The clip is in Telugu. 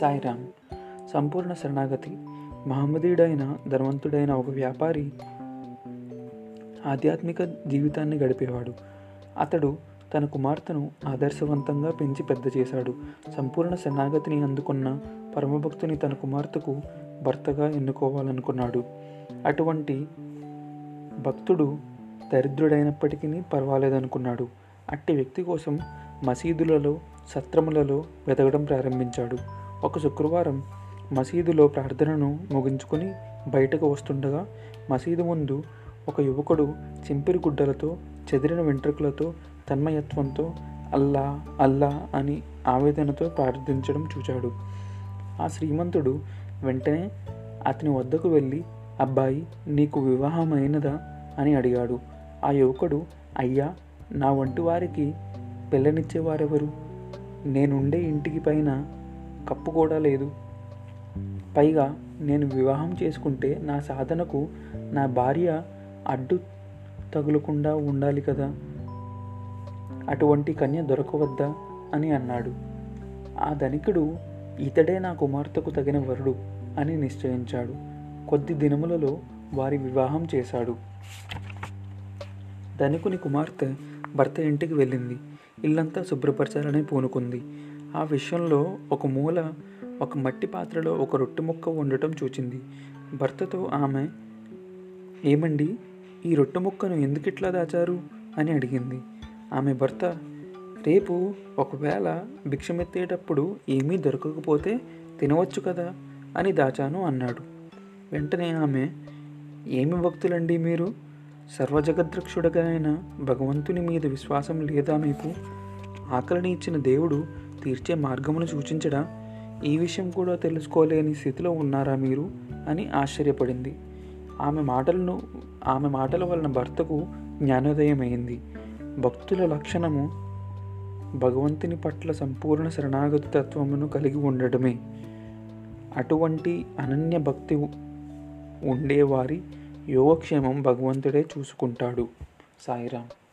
సాయిరామ్. సంపూర్ణ శరణాగతి. మహమ్మదీయుడైన ధనవంతుడైన ఒక వ్యాపారి ఆధ్యాత్మిక జీవితాన్ని గడిపేవాడు. అతడు తన కుమార్తెను ఆదర్శవంతంగా పెంచి పెద్ద చేశాడు. సంపూర్ణ శరణాగతిని అందుకున్న పరమభక్తుని తన కుమార్తెకు భర్తగా ఎన్నుకోవాలనుకున్నాడు. అటువంటి భక్తుడు దరిద్రుడైనప్పటికీ పర్వాలేదనుకున్నాడు. అట్టి వ్యక్తి కోసం మసీదులలో సత్రములలో వెతకడం ప్రారంభించాడు. ఒక శుక్రవారం మసీదులో ప్రార్థనను ముగించుకొని బయటకు వస్తుండగా మసీదు ముందు ఒక యువకుడు చింపిరి గుడ్డలతో చెదిరిన వెంట్రుకలతో తన్మయత్వంతో అల్లా అల్లా అని ఆవేదనతో ప్రార్థించడం చూచాడు. ఆ శ్రీమంతుడు వెంటనే అతని వద్దకు వెళ్ళి అబ్బాయి నీకు వివాహమైనదా? అని అడిగాడు. ఆ యువకుడు అయ్యా నా వంటి వారికి పిల్లనిచ్చేవారెవరు నేనుండే ఇంటికి పైన కప్పు కూడా లేదు. పైగా నేను వివాహం చేసుకుంటే నా సాధనకు నా భార్య అడ్డు తగులకుండా ఉండాలి కదా. అటువంటి కన్య దొరకవద్దా? అని అన్నాడు. ఆ ధనికుడు ఇతడే నా కుమార్తెకు తగిన వరుడు అని నిశ్చయించాడు. కొద్ది దినములలో వారి వివాహం చేశాడు. ధనికుని కుమార్తె భర్త ఇంటికి వెళ్ళింది. ఇల్లంతా శుభ్రపరచాలని పూనుకుంది. ఆ విషయంలో ఒక మూల ఒక మట్టి పాత్రలో ఒక రొట్టె ముక్క ఉండటం చూచింది. భర్తతో ఆమె ఏమండి ఈ రొట్టె ముక్కను ఎందుకు ఇట్లా దాచారు? అని అడిగింది. ఆమె భర్త రేపు ఒకవేళ భిక్షమెత్తేటప్పుడు ఏమీ దొరకకపోతే తినవచ్చు కదా? అని దాచాను అన్నాడు. వెంటనే ఆమె ఏమి భక్తులండి మీరు? సర్వజగద్రక్షుడగైన భగవంతుని మీద విశ్వాసం లేదా మీకు? ఆకలిని ఇచ్చిన దేవుడు తీర్చే మార్గమును సూచించడా? ఈ విషయం కూడా తెలుసుకోలేని స్థితిలో ఉన్నారా మీరు? అని ఆశ్చర్యపడింది. ఆమె మాటలను ఆమె మాటల వలన భర్తకు జ్ఞానోదయమైంది. భక్తుల లక్షణము భగవంతుని పట్ల సంపూర్ణ శరణాగతి తత్వమును కలిగి ఉండడమే. అటువంటి అనన్య భక్తి ఉండేవారి యోగక్షేమం భగవంతుడే చూసుకుంటాడు. సాయిరామ్